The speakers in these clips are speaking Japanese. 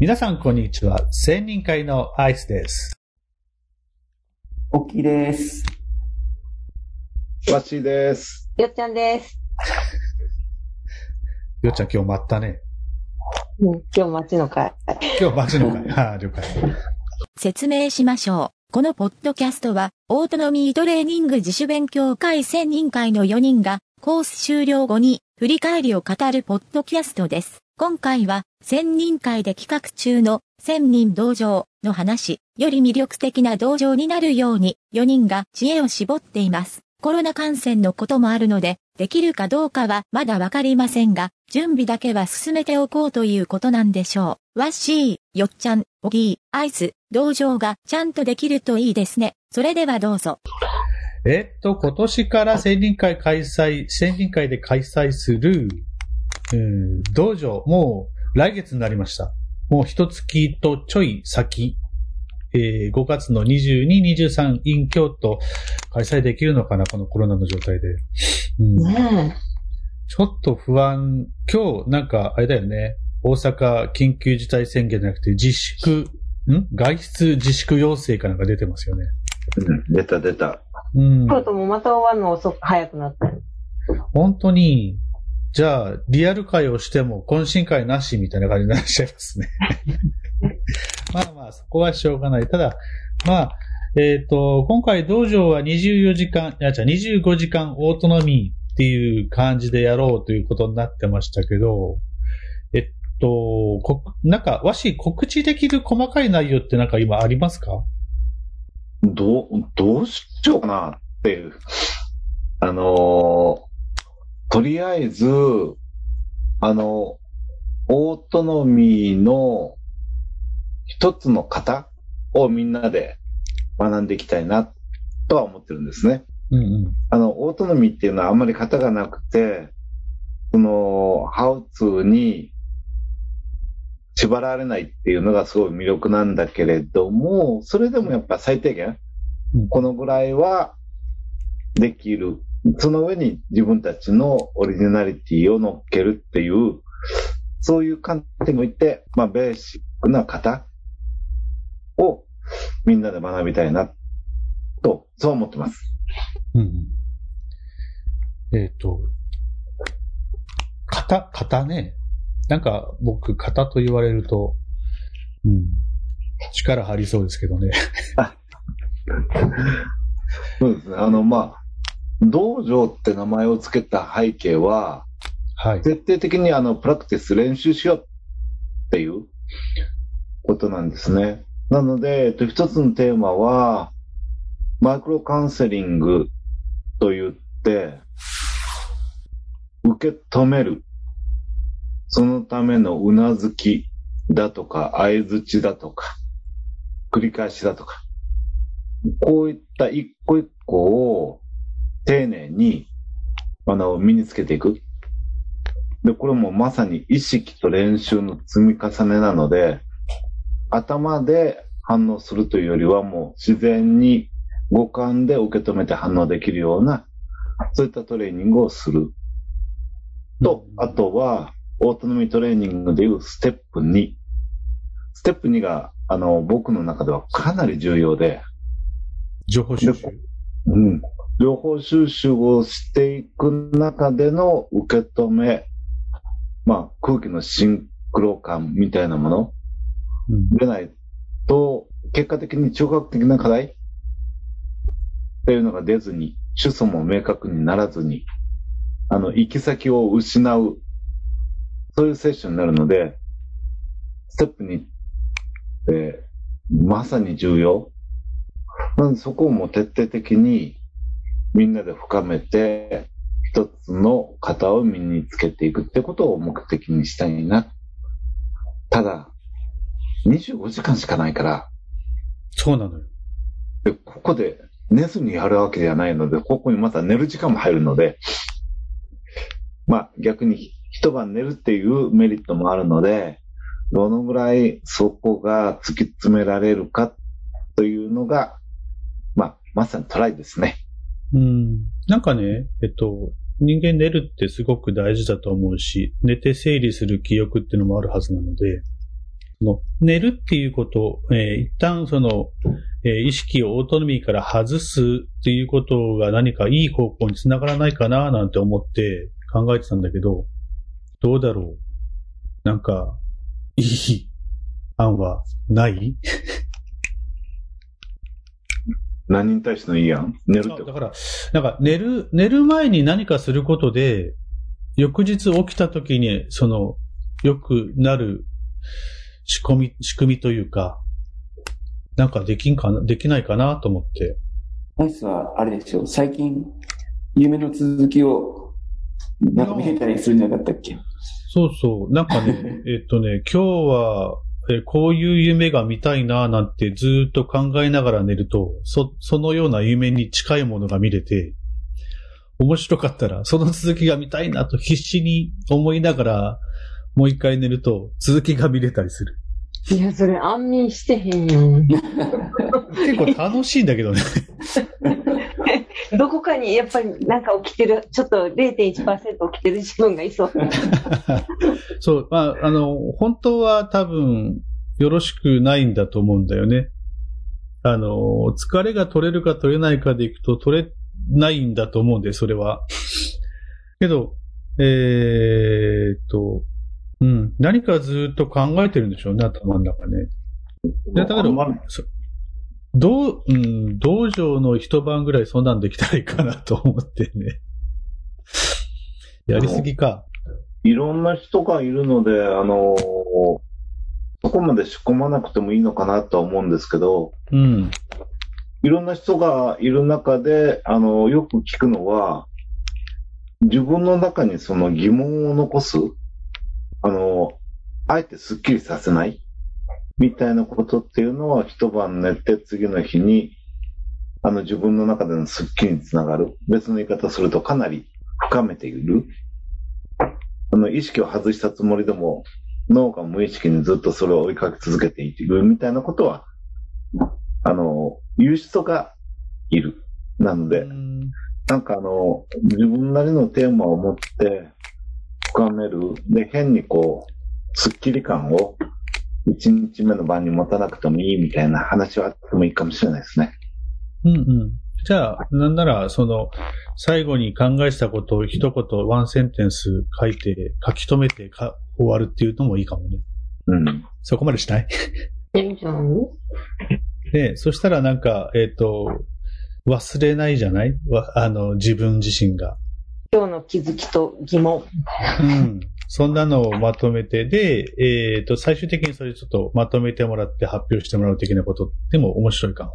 皆さん、こんにちは。千人会のアイスです。おっきいです。わしです。よっちゃんです。よっちゃん、今日待ったね。うん、今日街の会。今日待ちの会。ああ、了解。説明しましょう。このポッドキャストは、オートノミートレーニング自主勉強会1000人会の4人が、コース終了後に、振り返りを語るポッドキャストです。今回は、1000人会で企画中の、1000人道場の話、より魅力的な道場になるように、4人が知恵を絞っています。コロナ感染のこともあるので、できるかどうかはまだわかりませんが、準備だけは進めておこうということなんでしょう。ワッシー、よっちゃん、おぎー、アイス、道場がちゃんとできるといいですね。それではどうぞ。えっと、今年から千人会開催、千人会で開催する、うん、道場、もう来月になりました。もう一月とちょい先、えー5月の22、23、in 京都開催できるのかな、このコロナの状態で。うんねちょっと不安。今日、なんか、あれだよね。大阪緊急事態宣言じゃなくて、自粛、ん？外出自粛要請かなんか出てますよね。うん、出た出た。うんえ。。京都もまた終わるの遅く、早くなったよ。本当に、じゃあ、リアル会をしても懇親会なしみたいな感じになっちゃいますね。まあまあ、そこはしょうがない。ただ、まあ、えっ、と、今回道場は24時間、いや、じゃあ25時間オートノミーっていう感じでやろうということになってましたけど、えっと、こなんか、わし、告知できる細かい内容ってなんか今ありますか？どう、どうしようかなっていう。あのーとりあえず、あの、オートノミーの一つの型をみんなで学んでいきたいなとは思ってるんですね。うんうん。あの、オートノミーっていうのはあんまり型がなくて、その、ハウツーに縛られないっていうのがすごい魅力なんだけれども、それでもやっぱ最低限うん、このぐらいはできる。その上に自分たちのオリジナリティを乗っけるっていう、そういう観点において、まあ、ベーシックな型をみんなで学びたいな、と、そう思ってます。うんうん。えっ、と、型、型ね。なんか僕、型と言われると、うん、力入りそうですけどね。そうですね。あの、まあ、道場って名前を付けた背景は、はい。徹底的にあの、プラクティス練習しようっていうことなんですね。なので、えっと、一つのテーマは、マイクロカウンセリングと言って、受け止める。そのためのうなずきだとか、相づちだとか、繰り返しだとか、こういった一個一個を丁寧に、あの、身につけていく。で、これもまさに意識と練習の積み重ねなので、頭で反応するというよりはもう自然に五感で受け止めて反応できるような、そういったトレーニングをする。と、あとは、オートノミートレーニングでいうステップ2。ステップ2が、あの、僕の中ではかなり重要で、情報収集。うん。情報収集をしていく中での受け止め、まあ、空気のシンクロ感みたいなものうんでないと、結果的に中学的な課題っていうのが出ずに、主訴も明確にならずに、あの、行き先を失う、そういうセッションになるので、ステップに、えーまさに重要。なのでそこをもう徹底的にみんなで深めて、一つの型を身につけていくってことを目的にしたいな。ただ、25時間しかないから、そうなのよ。でここで寝ずにやるわけではないので、ここにまた寝る時間も入るので、まあ逆に一晩寝るっていうメリットもあるので、どのぐらいそこが突き詰められるかというのが、まあまさにトライですね。うん。なんかね、えっと、人間寝るってすごく大事だと思うし、寝て整理する記憶っていうのもあるはずなので、その寝るっていうこと、えー一旦その、えー意識をオートノミーから外すっていうことが何かいい方向につながらないかななんて思って考えてたんだけど、どうだろう。なんか、いい？案はない？何に対してのいいやん寝るってだから、なんか寝る、寝る前に何かすることで、翌日起きた時に、その、良くなる仕込み、仕組みというか、なんかできんかな、できないかなと思って。ナイスは、あれでしょ、最近、夢の続きを、なんか見てたりするんじゃなかったっけ？そうそう。なんかね、えっとね、今日は、えこういう夢が見たいななんてずーっと考えながら寝ると、そ、そのような夢に近いものが見れて、面白かったら、その続きが見たいなと必死に思いながら、もう一回寝ると、続きが見れたりする。いや、それ安眠してへんよ。結構楽しいんだけどね。どこかにやっぱりなんか起きてる、ちょっと0.1%起きてる自分がいそう。そう、まあ、あの、本当は多分、よろしくないんだと思うんだよね。あの、疲れが取れるか取れないかでいくと取れないんだと思うんで、それは。けど、えーっと、うん、何かずっと考えてるんでしょうね、頭の中ね。でだからあんまり、そどう、うん、道場の一晩ぐらいそんなんできたらいいかなと思ってね。やりすぎか。いろんな人がいるので、あの、そこまで仕込まなくてもいいのかなとは思うんですけど、うん。いろんな人がいる中で、あの、よく聞くのは、自分の中にその疑問を残す、あの、あえてスッキリさせない、みたいなことっていうのは一晩寝て次の日に、あの自分の中でのスッキリにつながる。別の言い方するとかなり深めている。あの、意識を外したつもりでも、脳が無意識にずっとそれを追いかけ続けているみたいなことは、あの、言う人がいる。なので、なんかあの、自分なりのテーマを持って深める。で、変にこう、スッキリ感を一日目の晩に持たなくてもいいみたいな話はあってもいいかもしれないですね。うんうん。じゃあ、なんなら、その、最後に考えたことを一言、ワンセンテンス書いて、書き留めてか終わるっていうのもいいかもね。うん。そこまでしない？いいじゃん。で、そしたらなんか、えっ、と、忘れないじゃない？わあの、自分自身が。今日の気づきと疑問。うん。そんなのをまとめて、で、えっ、と、最終的にそれちょっとまとめてもらって発表してもらう的なことでも面白いかも。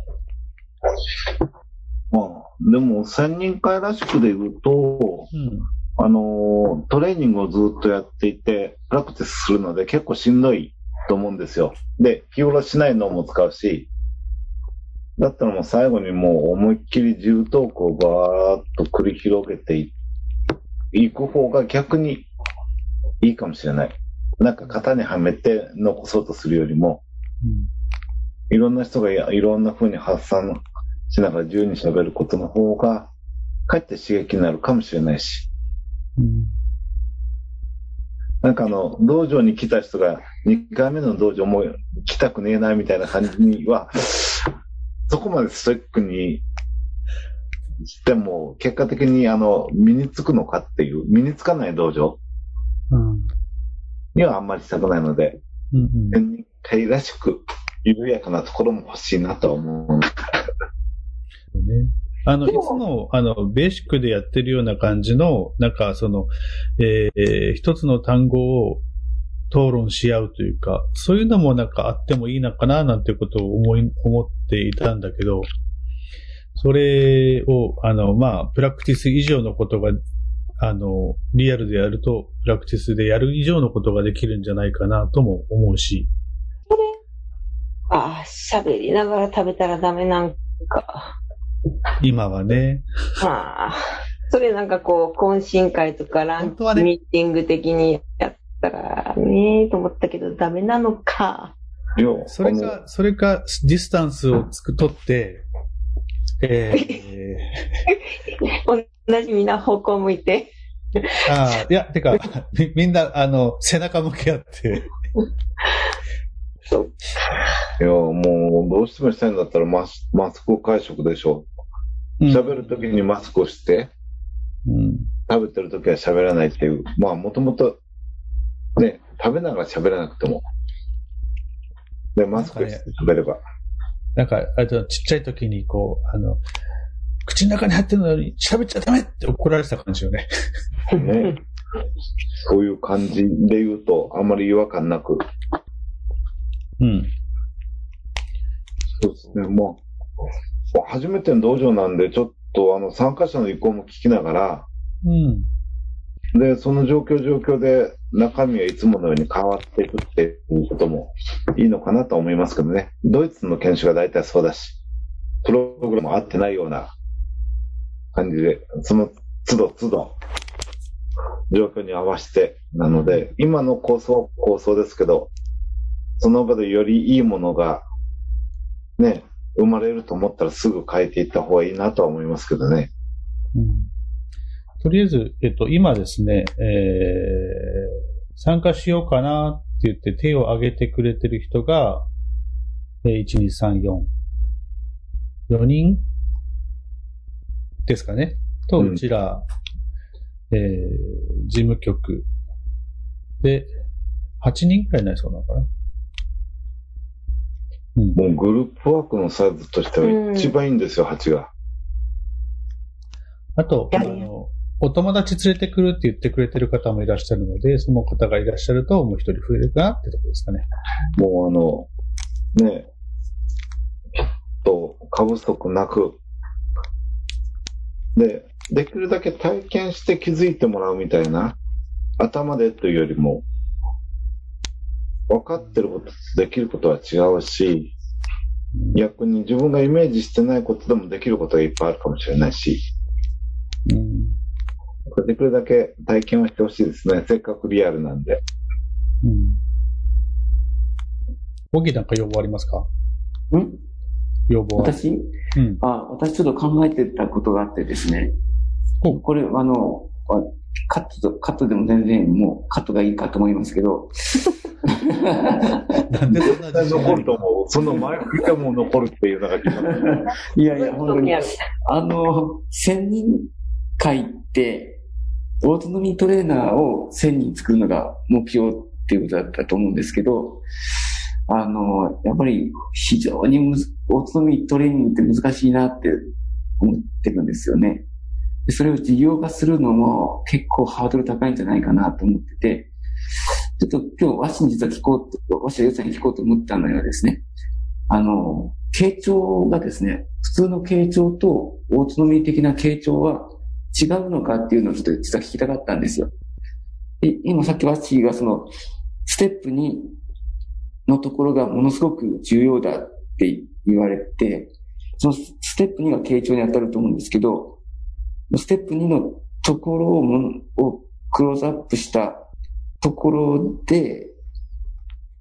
まあ、でも、千人会らしくで言うと、うん。あの、トレーニングをずっとやっていて、プラクティスするので結構しんどいと思うんですよ。で、日頃しないのも使うし、だったらもう最後にもう思いっきり重トークをバーッと繰り広げていいく方が逆にいいかもしれない。なんか型にはめて残そうとするよりも、いろんな人がいろんな風に発散しながら自由に喋ることの方が、かえって刺激になるかもしれないし。うん。なんかあの、道場に来た人が2回目の道場も来たくねえなみたいな感じには、そこまでストイックにしても、結果的にあの、身につくのかっていう、身につかない道場。にはあんまりしたくないので、うんうん。年に1回らしく緩やかなところも欲しいなとは思う。ね。あの、いつも、あの、ベーシックでやってるような感じの、なんか、その、えー一つの単語を討論し合うというか、そういうのもなんかあってもいいのかな、なんてことを思い、思っていたんだけど、それを、あの、まあ、プラクティス以上のことが、あの、リアルでやると、プラクティスでやる以上のことができるんじゃないかなとも思うし、ああ、喋りながら食べたらダメなんか。今はね、ああ。それなんかこう、懇親会とかラン本当はねミーティング的にやったらねと思ったけど、ダメなのか。それか、それか、ディスタンスをつく、取って、えー、同じみんな方向向いて。ああ、いや、てか、みみんな、あの、背中向け合って、いや、もう、どうしてもしたいんだったらマスマスク会食でしょう。喋るときにマスクをして、うん。食べてるときは喋らないっていう。まあ、もともと、ね、食べながら喋らなくても。で、マスクして喋れば。なんか、あと、ちっちゃい時に、こう、あの、口の中に入ってるのに喋っちゃダメって怒られてた感じよね。ね。そういう感じで言うと、あんまり違和感なく。うん。そうですね。もう、初めての道場なんで、ちょっと、あの、参加者の意向も聞きながら、うん。で、その状況状況で中身はいつものように変わっていくっていうこともいいのかなと思いますけどね。ドイツの研修が大体そうだし、プログラム合ってないような感じで、その都度都度状況に合わせて、なので、今の構想は構想ですけど、その場でよりいいものがね、生まれると思ったらすぐ変えていった方がいいなとは思いますけどね。うんとりあえず、えっと、今ですね、えー、参加しようかなって言って手を挙げてくれてる人が、えー、1、2、3、4、4人ですかね。と、うんうちら、えー、事務局で、8人くらいになりそうなのかな。うん。もうグループワークのサイズとしては一番いいんですよ、8が。あと、あの、お友達連れてくるって言ってくれてる方もいらっしゃるので、その方がいらっしゃると、もう一人増えるかなってところですかね。もうあの、ね、きっと過不足なく、で、できるだけ体験して気づいてもらうみたいな、頭でというよりも、分かってることとできることは違うし、逆に自分がイメージしてないことでもできることがいっぱいあるかもしれないし、うん。できるだけ体験をしてほしいですね。せっかくリアルなんで。うん。ボギーなんか要望ありますか？ん？要望は。私？うん。あ、私ちょっと考えてたことがあってですねほう。これ、あの、あカットと、カットでも全然もうカットがいいかと思いますけど、なんでそんな残ると思う。その前振りがもう残るっていうのが。いやいや、本当に。あの、千人会って、オートノミートレーナーを千人作るのが目標っていうことだったと思うんですけど、あの、やっぱり非常にむずオートノミートレーニングって難しいなって思ってるんですよね。それを事業化するのも結構ハードル高いんじゃないかなと思ってて、ちょっと今日、和紙に実は聞こうと、和紙優さんに聞こうと思ったのはですね、あの、傾聴がですね、普通の傾聴とオートノミー的な傾聴は違うのかっていうのをちょっと実は聞きたかったんですよ。で今さっきワッシーがその、ステップ2のところがものすごく重要だって言われて、そのステップ2が傾聴に当たると思うんですけど、ステップ2のところをもをクローズアップしたところで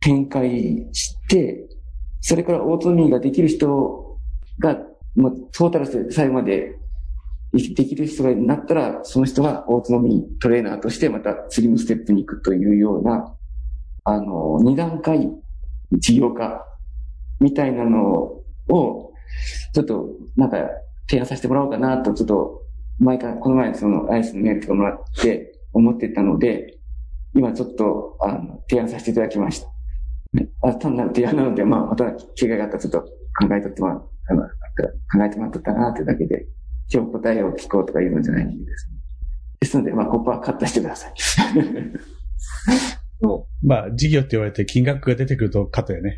展開して、それからオートミーができる人が、もうトータルして最後までできる人がなったら、その人がオートノミートレーナーとしてまた次のステップに行くというような、あの、二段階事業化みたいなのを、ちょっとなんか提案させてもらおうかなと、ちょっと前から、この前そのアイスのメールとかもらって思ってたので、今ちょっと、あの、提案させていただきました。あ単なる提案なので、まあ、また機会があったらちょっと考えとってもらう、考えてもらっとったなってだけで、今日答えを聞こうとかいうのじゃないんですね。ですので、まあ、ここはカットしてください。そまあ、事業って言われて金額が出てくるとカットやね。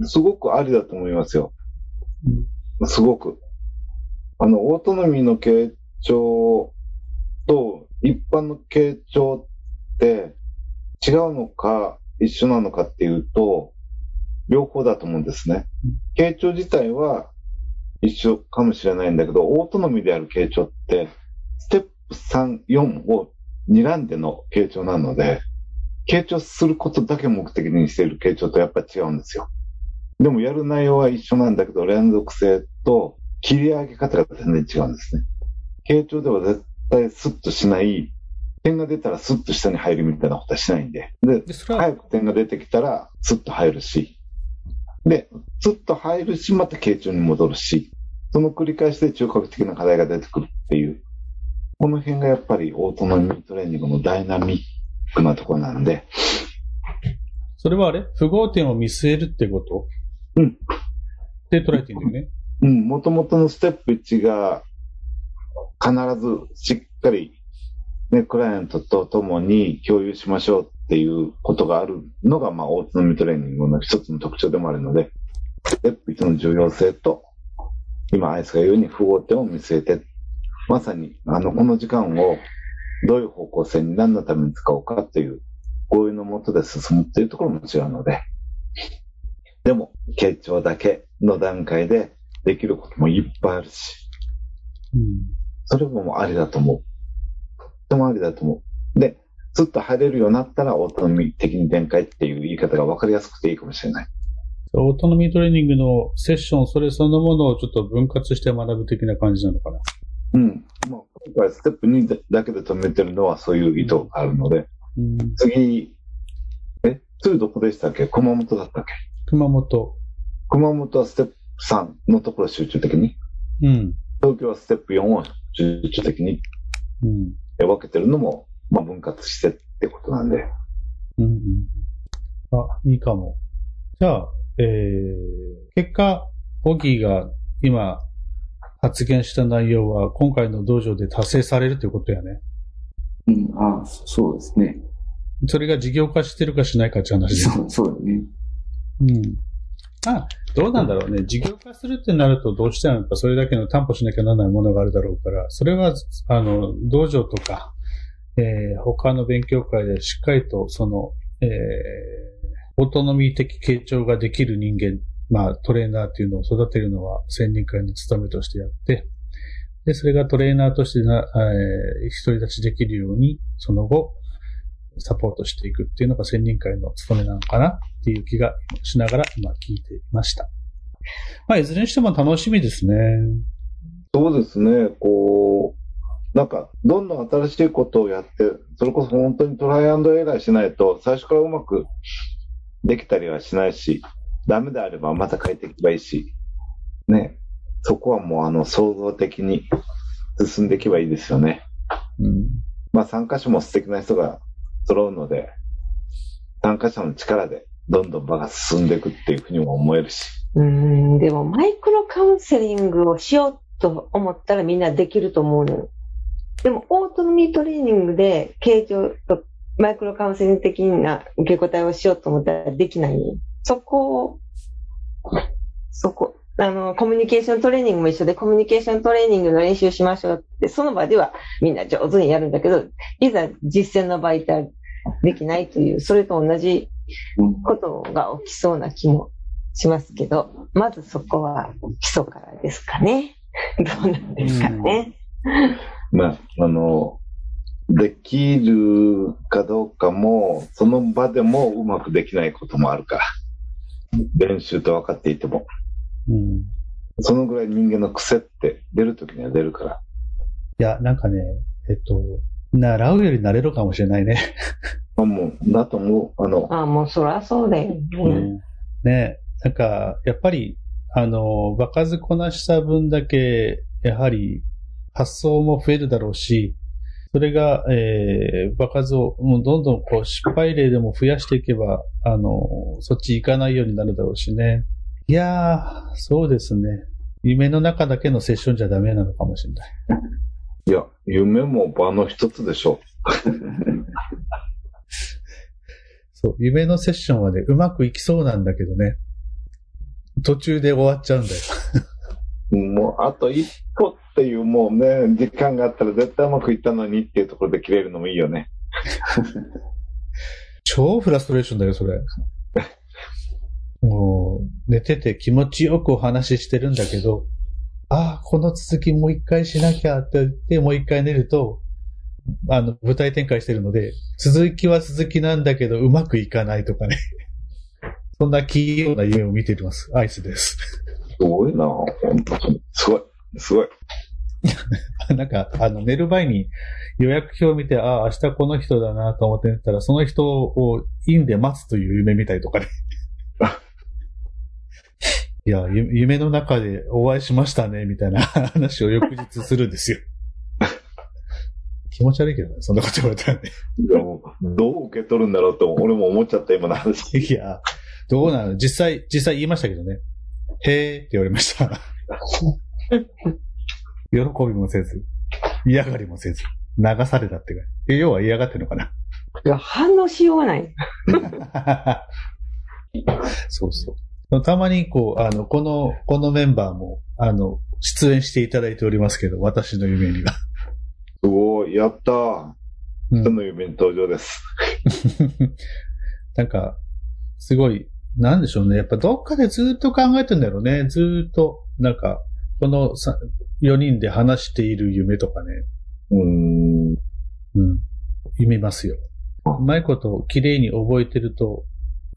うすごくありだと思いますよ。すごく。あの、オートノミーの傾聴と一般の傾聴って違うのか一緒なのかっていうと、両方だと思うんですね。傾聴自体は一緒かもしれないんだけど、オートノミーである傾聴って、ステップ3、4を睨んでの傾聴なので、傾聴することだけ目的にしている傾聴とやっぱり違うんですよ。でもやる内容は一緒なんだけど、連続性と切り上げ方が全然違うんですね。傾聴では絶対スッとしない、点が出たらスッと下に入るみたいなことはしないんで。で、で、早く点が出てきたら、スッと入るし、で、スッと入るし、また傾聴に戻るし、その繰り返しで中核的な課題が出てくるっていう、この辺がやっぱりオートノミートレーニングのダイナミックなところなんで、それはあれ？符号点を見据えるってこと？うん。で捉えていいんだよね。うん、元々のステップ1が必ずしっかり、ね、クライアントと共に共有しましょうっていうことがあるのが、まあ、オートノミートレーニングの一つの特徴でもあるので、ステップ1の重要性と、今、アイスが言うように符号点を見据えて、まさに、あの、この時間をどういう方向性に何のために使おうかという合意のもとで進むっていうところも違うので、でも、傾聴だけの段階でできることもいっぱいあるし、うん。それももうありだと思う。とってもありだと思う。で、ずっと入れるようになったらオートノミー的に展開っていう言い方が分かりやすくていいかもしれない。オートノミートレーニングのセッション、それそのものをちょっと分割して学ぶ的な感じなのかな？うん。まあ、今回ステップ2だけで止めてるのはそういう意図があるので、うん。次、え、次どこでしたっけ？熊本だったっけ？熊本。熊本はステップ3のところを集中的に、うん。東京はステップ4を集中的にうん。分けてるのも、まあ分割してってことなんで、うんうん。あ、いいかも。じゃあ、えー、結果、オギーが今発言した内容は今回の道場で達成されるということやね。うん、ああ、そそうですね。それが事業化してるかしないかって話で。そう、そうだね。うん。まあ、どうなんだろうね。事業化するってなると、どうしてもやっぱそれだけの担保しなきゃならないものがあるだろうから、それは、あの、道場とか、えー他の勉強会でしっかりと、その、えーオートノミー的傾聴ができる人間、まあ、トレーナーっていうのを育てるのは、専任会の務めとしてやって、で、それがトレーナーとしてな、えー独り立ちできるように、その後、サポートしていくっていうのが専任会の務めなのかなっていう気がしながら今聞いていました。まあ、いずれにしても楽しみですね。そうですね、こう、なんか、どんどん新しいことをやって、それこそ本当にトライアンドエラーしないと、最初からうまくできたりはしないし、ダメであればまた変えていけばいいし、ね、そこはもうあの、創造的に進んでいけばいいですよね。うん。まあ、参加者も素敵な人が揃うので、参加者の力でどんどん場が進んでいくっていうふうにも思えるし、うーん、でもマイクロカウンセリングをしようと思ったらみんなできると思うの。でも、オートノミートレーニングで、形状とマイクロカウンセリング的な受け答えをしようと思ったらできない？そこを、そこ、あの、コミュニケーショントレーニングも一緒で、コミュニケーショントレーニングの練習しましょうって、その場ではみんな上手にやるんだけど、いざ実践の場合ってできないという、それと同じうんことが起きそうな気もしますけど、まずそこは基礎からですかね。どうなんですかね。まあ、あの、できるかどうかも、その場でもうまくできないこともあるから。練習と分かっていても。うん。そのぐらい人間の癖って出るときには出るから。いや、なんかね、えっと、習うより慣れるかもしれないね。まあもう、だと思う。あの、ああ、もうそらそうだよね。うんね、なんか、やっぱり、あの、場数こなした分だけ、やはり、発想も増えるだろうし、それが、えー、場数を、もうどんどんこう、失敗例でも増やしていけば、あの、そっち行かないようになるだろうしね。いやー、そうですね。夢の中だけのセッションじゃダメなのかもしれない。いや、夢も場の一つでしょ そう、夢のセッションはね、うまくいきそうなんだけどね。途中で終わっちゃうんだよ。う。もう、あと一歩っていうもうね、時間があったら絶対うまくいったのにっていうところで切れるのもいいよね。超フラストレーションだよ、それ。もう、寝てて気持ちよくお話ししてるんだけど、ああ、この続きもう一回しなきゃって言って、もう一回寝ると、あの、舞台展開してるので、続きは続きなんだけど、うまくいかないとかね。そんな器用な夢を見ています。アイスです。すごいな本当に。すごい。すごい。なんか、あの、寝る前に予約表を見て、ああ、明日この人だなと思って寝たら、その人を院で待つという夢見たりとかね。いや、ゆ夢の中でお会いしましたね、みたいな話を翌日するんですよ。気持ち悪いけどね、そんなこと言われたらね。いやもうどう受け取るんだろうと、俺も思っちゃった、今の話。いや、どうなの？実際、実際言いましたけどね。へーって言われました。喜びもせず、嫌がりもせず、流されたってか。え要は嫌がってるのかな。いや、反応しようがない。そうそう。たまに、こう、あの、この、このメンバーも、あの、出演していただいておりますけど、私の夢には。すごい、やったー。うん人の夢に登場です。なんか、すごい、なんでしょうね。やっぱどっかでずっと考えてんだろうね。ずーっと、なんか、このさ4人で話している夢とかね。うーん。うん。夢ますよ。うまいこと綺麗に覚えてると、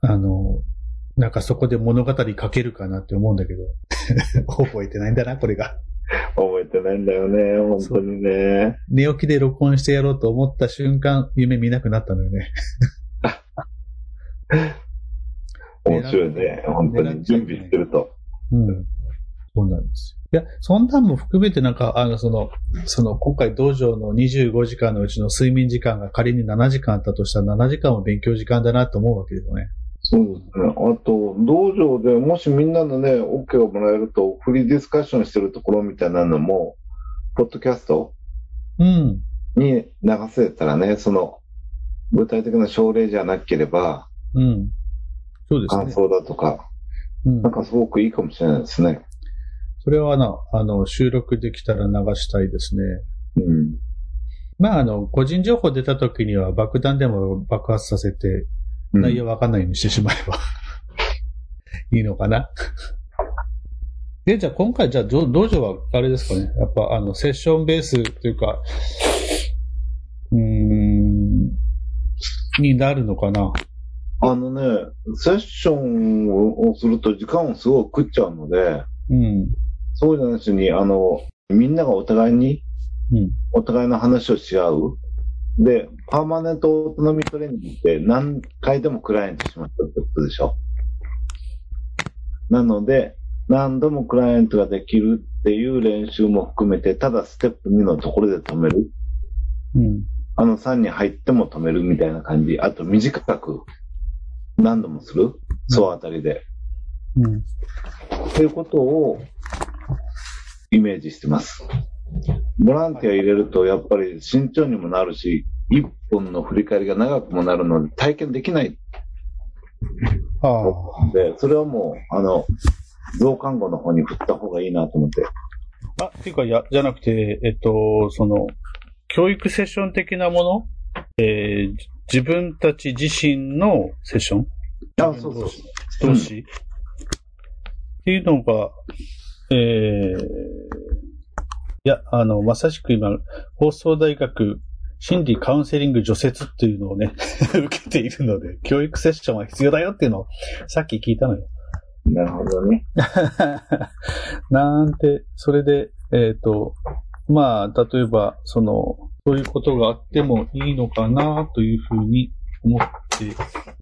あの、なんかそこで物語書けるかなって思うんだけど。覚えてないんだな、これが。覚えてないんだよね、本当にね。寝起きで録音してやろうと思った瞬間、夢見なくなったのよね。面白いね、本当に。準備してると。うん。そうなんですよ。いや、そんなんも含めてなんか、あの、その、その、今回道場の25時間のうちの睡眠時間が仮に7時間あったとしたら7時間も勉強時間だなと思うわけですよね。そうですね。あと、道場でもしみんなのね、OK をもらえると、フリーディスカッションしてるところみたいなのも、ポッドキャスト？うん。に流せたらね、その、具体的な症例じゃなければ、うん。そうですね。感想だとか、うんなんかすごくいいかもしれないですね。それはな、あの、収録できたら流したいですね。うん。まあ、あの、個人情報出た時には爆弾でも爆発させて、うん内容わかんないようにしてしまえば いいのかな？で、じゃあ今回、じゃあ道道場はあれですかね？やっぱあの、セッションベースというか、うーん、になるのかな？あのね、セッションをすると時間をすごく食っちゃうので、うん。そうじゃなしに、あの、みんながお互いに、うん。お互いの話をし合う。で、パーマネントオートノミートレーニングって何回でもクライアントしましたってことでしょ。なので、何度もクライアントができるっていう練習も含めて、ただステップ2のところで止める。うん。あの3に入っても止めるみたいな感じ。あと短く何度もする。総当たりで。うん。っていうことをイメージしてます。ボランティア入れるとやっぱり慎重にもなるし、一本の振り返りが長くもなるので体験できないああ。ので、それはもう、あの、増看護の方に振った方がいいなと思って。あ、っていうか、いや、じゃなくて、えっと、その、教育セッション的なもの？えー自分たち自身のセッション？あ、そうそう。同士、っていうのが、えー、いや、あの、まさしく今、放送大学心理カウンセリング除雪っていうのをね、受けているので、教育セッションは必要だよっていうのをさっき聞いたのよ。なるほどね。なんて、それで、えっ、と、まあ、例えば、その、そういうことがあってもいいのかなというふうに思って、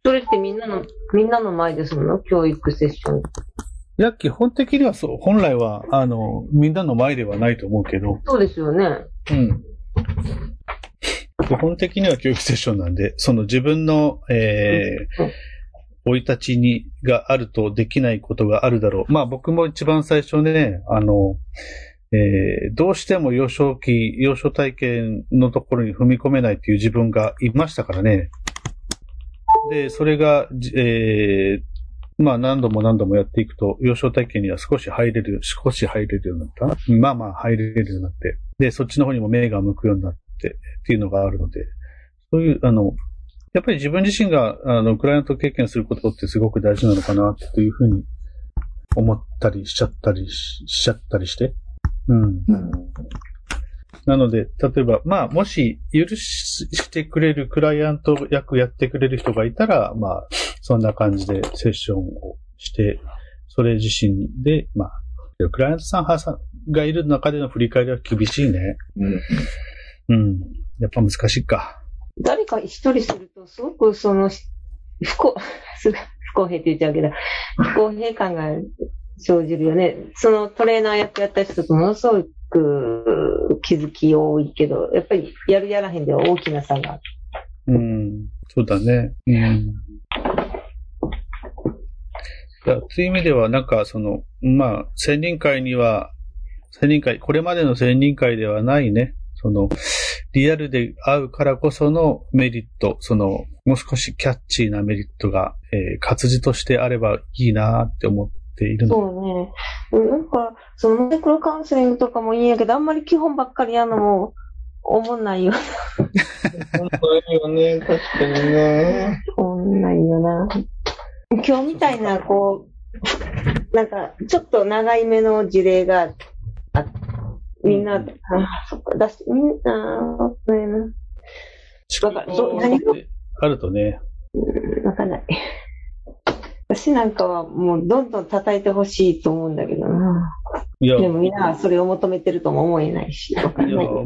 それってみんなの、みんなの前でするの教育セッション。いや、基本的にはそう、本来は、あの、みんなの前ではないと思うけど、そうですよね。うん。基本的には教育セッションなんで、その自分の、えーうん、生い立ちに、があるとできないことがあるだろう。まあ僕も一番最初ね、あの、えーどうしても幼少期、幼少体験のところに踏み込めないっていう自分がいましたからね。で、それが、じえーまあ何度も何度もやっていくと、幼少体験には少し入れる、少し入れるようになった。まあまあ入れるようになって。で、そっちの方にも目が向くようになってっていうのがあるので、そういう、あの、やっぱり自分自身が、あの、クライアント経験することってすごく大事なのかなっていうふうに思ったりしちゃったりししちゃったりして。うん。うん。なので、例えば、まあ、もし、許してくれるクライアント役やってくれる人がいたら、まあ、そんな感じでセッションをして、それ自身で、まあ、クライアントさんはさがいる中での振り返りは厳しいね。うん。うん。やっぱ難しいか。誰か一人すると、すごくその、不公、す 不公平って言っちゃうけど、不公平感が生じるよね。そのトレーナー役やった人とものすごく気づき多いけど、やっぱりやるやらへんでは大きな差がある。うん。そうだね。うん。いやという意味では、なんか、その、まあ、千人会には、千人会、これまでの千人会ではないね、その、リアルで会うからこそのメリット、その、もう少しキャッチーなメリットが、えー活字としてあればいいなって思っているの。そうね。うんなんか、そのマイクロカウンセリングとかもいいんやけど、あんまり基本ばっかりやるのも、思んないよ。そうよね、確かにね。思んないよな。今日みたいな、こう、なんか、ちょっと長い目の事例があみんな、あそっか、出して、みんな、そうやな。わかるあるとね、うんわかんない。私なんかはもうどんどん叩いてほしいと思うんだけどな。いや、でもみんなはそれを求めてるとも思えないし、いや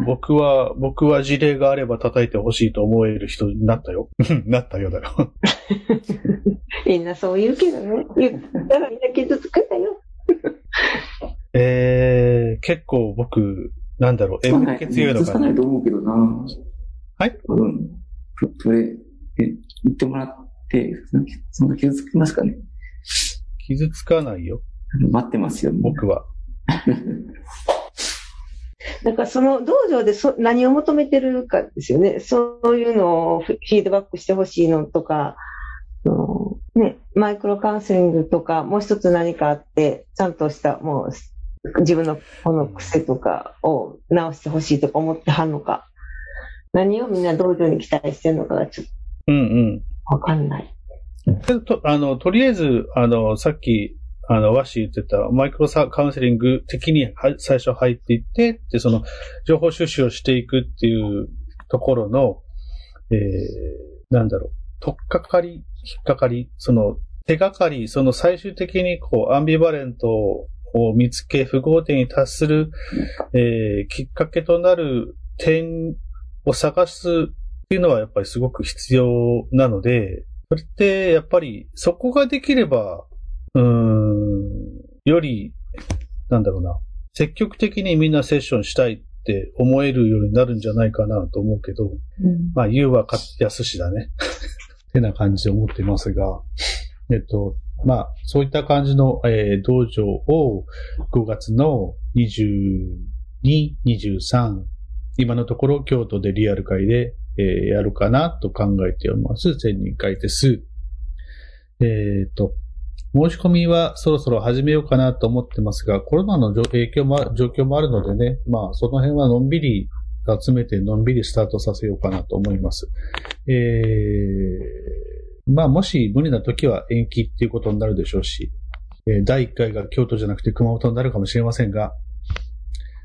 僕は、僕は事例があれば叩いてほしいと思える人になったよ。なったよだよ。みんなそう言うけどね。言ったらみんな傷つくんだよ。えー、結構僕、なんだろう、つかない塩分気強いのかな。つかないと思うけどな。はい？うん。そそれ、え言ってもらって、そんなそんな傷つきますかね？傷つかないよ、待ってますよ、僕は。だからその道場でそ何を求めてるかですよね。そういうのをフィードバックしてほしいのとか、ね、マイクロカウンセリングとか、もう一つ何かあって、ちゃんとした、もう、自分のこの癖とかを直してほしいとか思ってはんのか。何をみんな道場に期待してるのかがちょっうんうん。とわかんない。とあの、とりあえず、あの、さっき、あの、和紙言ってた、マイクロサカウンセリング的には最初入っていって、で、その、情報収集をしていくっていうところの、えー、なんだろう、とっかかり、引っかかり、その、手がかり、その最終的にこう、アンビバレントを見つけ、符号点に達する、えー、きっかけとなる点を探すっていうのはやっぱりすごく必要なので、それって、やっぱり、そこができれば、うーん、より、なんだろうな、積極的にみんなセッションしたいって思えるようになるんじゃないかなと思うけど、まあ、言うはか安しだね。ってな感じで思ってますが、えっと、まあ、そういった感じの、えー道場を5月の22、23、今のところ京都でリアル会で、えーやるかなと考えております。全人会です。えっ、と、申し込みはそろそろ始めようかなと思ってますが、コロナの影響も、状況もあるのでね、まあ、その辺はのんびり集めてのんびりスタートさせようかなと思います。えー、まあ、もし無理な時は延期っていうことになるでしょうし、えー第1回が京都じゃなくて熊本になるかもしれませんが、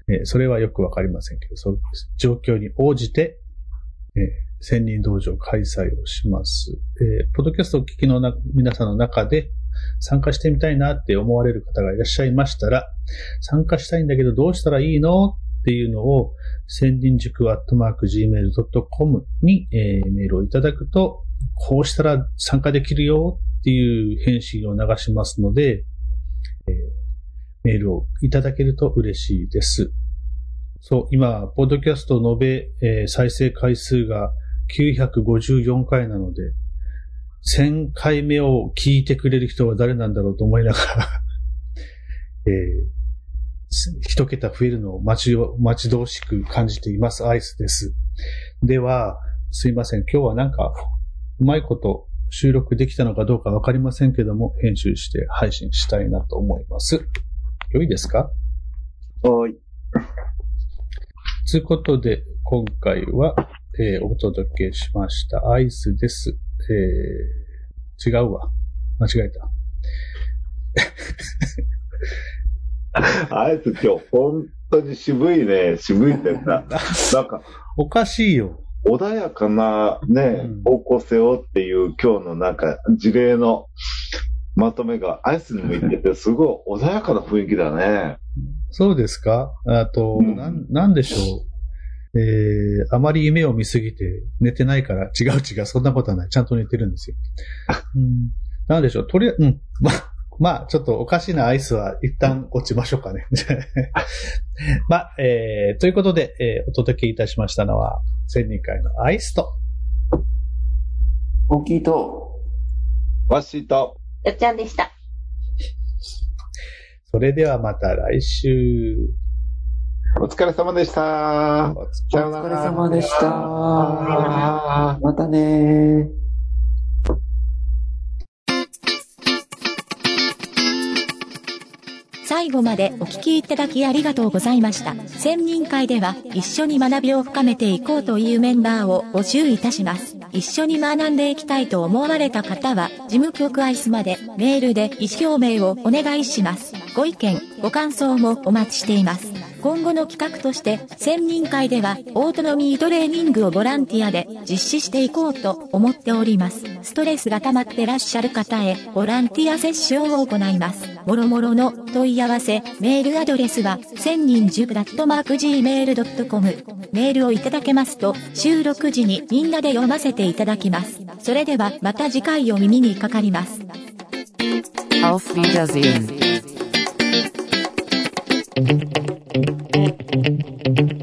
えーそれはよくわかりませんけど、そう状況に応じて、えー千人道場開催をします。えーポッドキャストを聞きのな皆さんの中で参加してみたいなって思われる方がいらっしゃいましたら、参加したいんだけどどうしたらいいの？っていうのを、千人塾アットマーク gmail.com に、えーメールをいただくと、こうしたら参加できるよっていう返信を流しますので、えーメールをいただけると嬉しいです。そう、今、ポッドキャスト延べ、えー再生回数が954回なので、1000回目を聞いてくれる人は誰なんだろうと思いながら、えー一桁増えるのを待ちを、待ち遠しく感じています。アイスです。では、すいません。今日はなんか、うまいこと収録できたのかどうかわかりませんけども、編集して配信したいなと思います。良いですか？はい。ということで、今回は、えーお届けしました。アイスです。えー、違うわ。間違えた。あいつ今日本当に渋いね、渋いって言った。なんか、おかしいよ。穏やかなねうん、方向性をっていう今日のなんか事例のまとめがアイスに向いてて、すごい穏やかな雰囲気だね。そうですか？あと、うんなん、なんでしょう？えー、あまり夢を見すぎて寝てないから、違う違う、そんなことはない。ちゃんと寝てるんですよ。うん。なんでしょう？とりあえず、うん。ま、まあ、ちょっとおかしなアイスは一旦落ちましょうかね。まあ、えー、ということで、えーお届けいたしましたのは、千人会のアイスと、大きいと、わしと、よっちゃんでした。それではまた来週。お疲れ様でした。お疲れ様でしたまたね最後までお聞きいただきありがとうございました。専任会では一緒に学びを深めていこうというメンバーを募集いたします。一緒に学んでいきたいと思われた方は、事務局アイスまでメールで意思表明をお願いします。ご意見、ご感想もお待ちしています。今後の企画として、専任会では、オートノミートレーニングをボランティアで実施していこうと思っております。ストレスが溜まってらっしゃる方へ、ボランティアセッションを行います。もろもろの問い合わせ、メールアドレスは、千人10ラットマーク gmail.com。メールをいただけますと、収録時にみんなで読ませていただきます。それでは、また次回お耳にかかります。Auf Wiedersehen. thank you